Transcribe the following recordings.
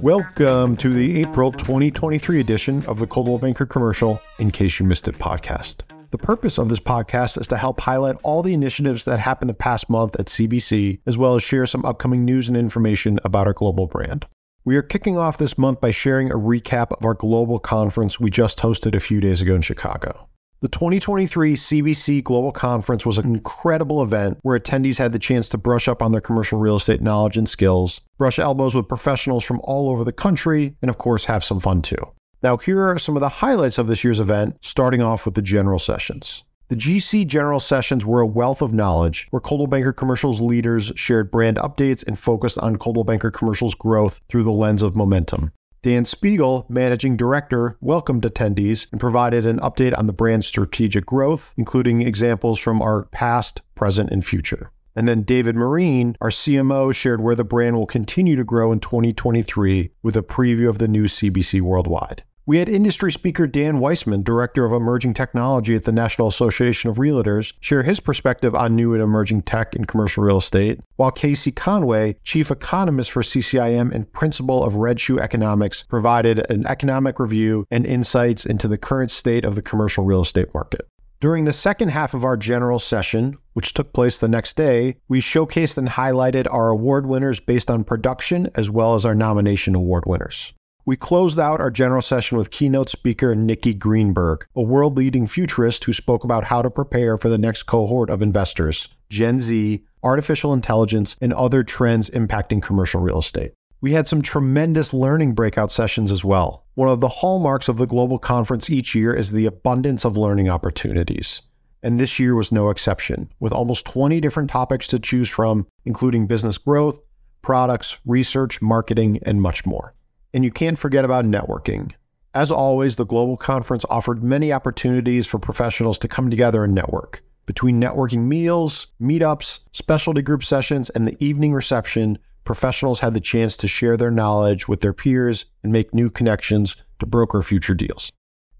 Welcome to the April 2023 edition of the Coldwell Banker Commercial In Case You Missed It podcast. The purpose of this podcast is to help highlight all the initiatives that happened the past month at CBC, as well as share some upcoming news and information about our global brand. We are kicking off this month by sharing a recap of our global conference we just hosted a few days ago in Chicago. The 2023 CBC Global Conference was an incredible event where attendees had the chance to brush up on their commercial real estate knowledge and skills, brush elbows with professionals from all over the country, and of course, have some fun too. Now, here are some of the highlights of this year's event, starting off with the general sessions. The GC General Sessions were a wealth of knowledge where Coldwell Banker Commercial's leaders shared brand updates and focused on Coldwell Banker Commercial's growth through the lens of momentum. Dan Spiegel, managing director, welcomed attendees and provided an update on the brand's strategic growth, including examples from our past, present, and future. And then David Marine, our CMO, shared where the brand will continue to grow in 2023 with a preview of the new CBC Worldwide. We had industry speaker Dan Weissman, Director of Emerging Technology at the National Association of Realtors, share his perspective on new and emerging tech in commercial real estate, while K.C. Conway, Chief Economist for CCIM and Principal of Red Shoe Economics, provided an economic review and insights into the current state of the commercial real estate market. During the second half of our general session, which took place the next day, we showcased and highlighted our award winners based on production as well as our nomination award winners. We closed out our general session with keynote speaker Nikki Greenberg, a world leading futurist who spoke about how to prepare for the next cohort of investors Gen Z, artificial intelligence, and other trends impacting commercial real estate. We had some tremendous learning breakout sessions as well. One of the hallmarks of the global conference each year is the abundance of learning opportunities. And this year was no exception, with almost 20 different topics to choose from, including business growth, products, research, marketing, and much more. And you can't forget about networking. As always, the Global Conference offered many opportunities for professionals to come together and network. Between networking meals, meetups, specialty group sessions, and the evening reception, professionals had the chance to share their knowledge with their peers and make new connections to broker future deals.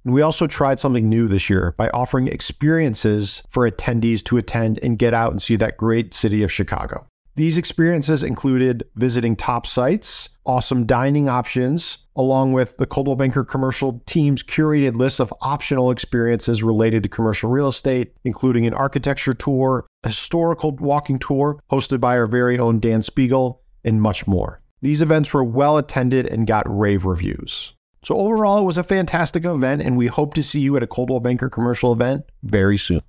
And we also tried something new this year by offering experiences for attendees to attend and get out and see that great city of Chicago. These experiences included visiting top sites, awesome dining options, along with the Coldwell Banker commercial team's curated list of optional experiences related to commercial real estate, including an architecture tour, a historical walking tour hosted by our very own Dan Spiegel, and much more. These events were well attended and got rave reviews. So, overall, it was a fantastic event, and we hope to see you at a Coldwell Banker commercial event very soon.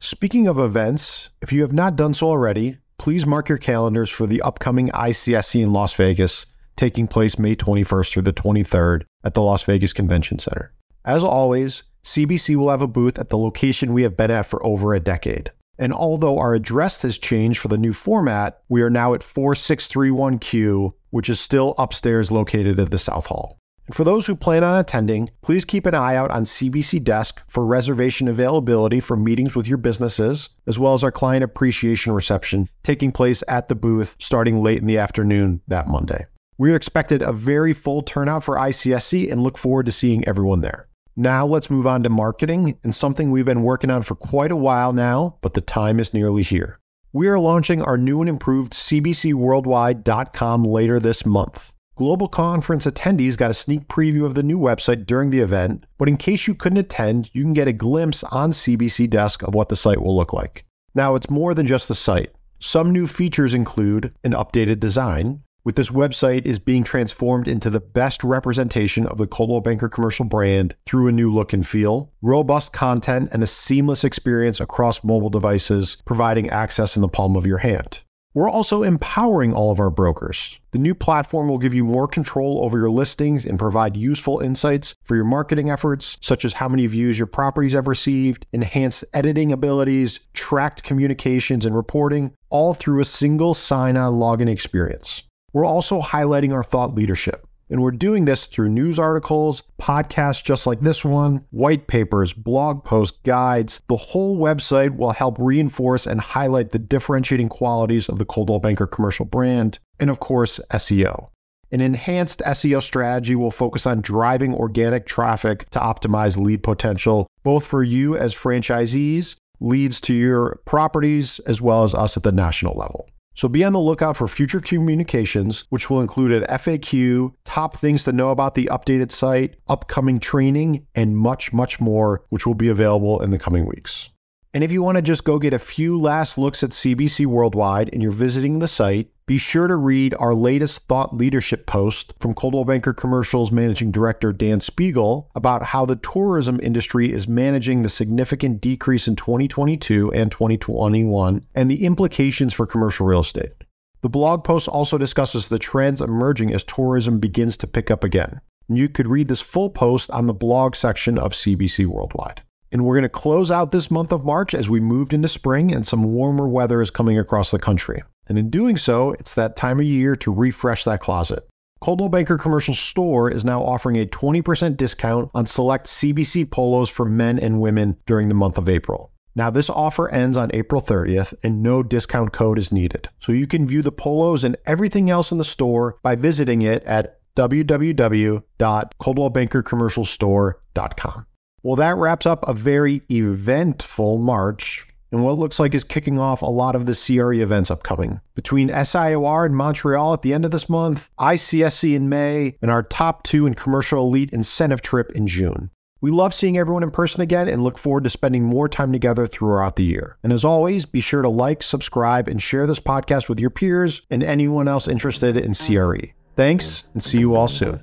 Speaking of events, if you have not done so already, please mark your calendars for the upcoming ICSC in Las Vegas, taking place May 21st through the 23rd at the Las Vegas Convention Center. As always, CBC will have a booth at the location we have been at for over a decade. And although our address has changed for the new format, we are now at 4631Q, which is still upstairs located at the South Hall. And for those who plan on attending, please keep an eye out on CBC Desk for reservation availability for meetings with your businesses, as well as our client appreciation reception taking place at the booth starting late in the afternoon that Monday. We are expected a very full turnout for ICSC and look forward to seeing everyone there. Now let's move on to marketing and something we've been working on for quite a while now, but the time is nearly here. We are launching our new and improved CBCWorldwide.com later this month. Global conference attendees got a sneak preview of the new website during the event, but in case you couldn't attend, you can get a glimpse on CBC Desk of what the site will look like. Now, it's more than just the site. Some new features include an updated design, with this website is being transformed into the best representation of the Coldwell Banker commercial brand through a new look and feel, robust content, and a seamless experience across mobile devices, providing access in the palm of your hand. We're also empowering all of our brokers. The new platform will give you more control over your listings and provide useful insights for your marketing efforts, such as how many views your properties have received, enhanced editing abilities, tracked communications and reporting, all through a single sign on login experience. We're also highlighting our thought leadership. And we're doing this through news articles, podcasts just like this one, white papers, blog posts, guides. The whole website will help reinforce and highlight the differentiating qualities of the Coldwell Banker commercial brand, and of course, SEO. An enhanced SEO strategy will focus on driving organic traffic to optimize lead potential, both for you as franchisees leads to your properties as well as us at the national level. So be on the lookout for future communications, which will include an FAQ, top things to know about the updated site, upcoming training, and much, much more, which will be available in the coming weeks. And if you want to just go get a few last looks at CBC Worldwide and you're visiting the site, be sure to read our latest thought leadership post from Coldwell Banker Commercials Managing Director Dan Spiegel about how the tourism industry is managing the significant decrease in 2022 and 2021 and the implications for commercial real estate. The blog post also discusses the trends emerging as tourism begins to pick up again. You could read this full post on the blog section of CBC Worldwide. And we're going to close out this month of March as we moved into spring and some warmer weather is coming across the country. And in doing so, it's that time of year to refresh that closet. Coldwell Banker Commercial Store is now offering a 20% discount on select CBC polos for men and women during the month of April. Now, this offer ends on April 30th and no discount code is needed. So you can view the polos and everything else in the store by visiting it at www.coldwellbankercommercialstore.com. Well, that wraps up a very eventful March and what looks like is kicking off a lot of the CRE events upcoming. Between SIOR in Montreal at the end of this month, ICSC in May, and our top two in commercial elite incentive trip in June. We love seeing everyone in person again and look forward to spending more time together throughout the year. And as always, be sure to like, subscribe, and share this podcast with your peers and anyone else interested in CRE. Thanks, and see you all soon.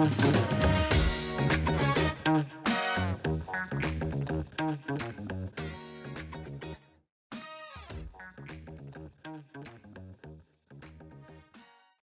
Mm-hmm.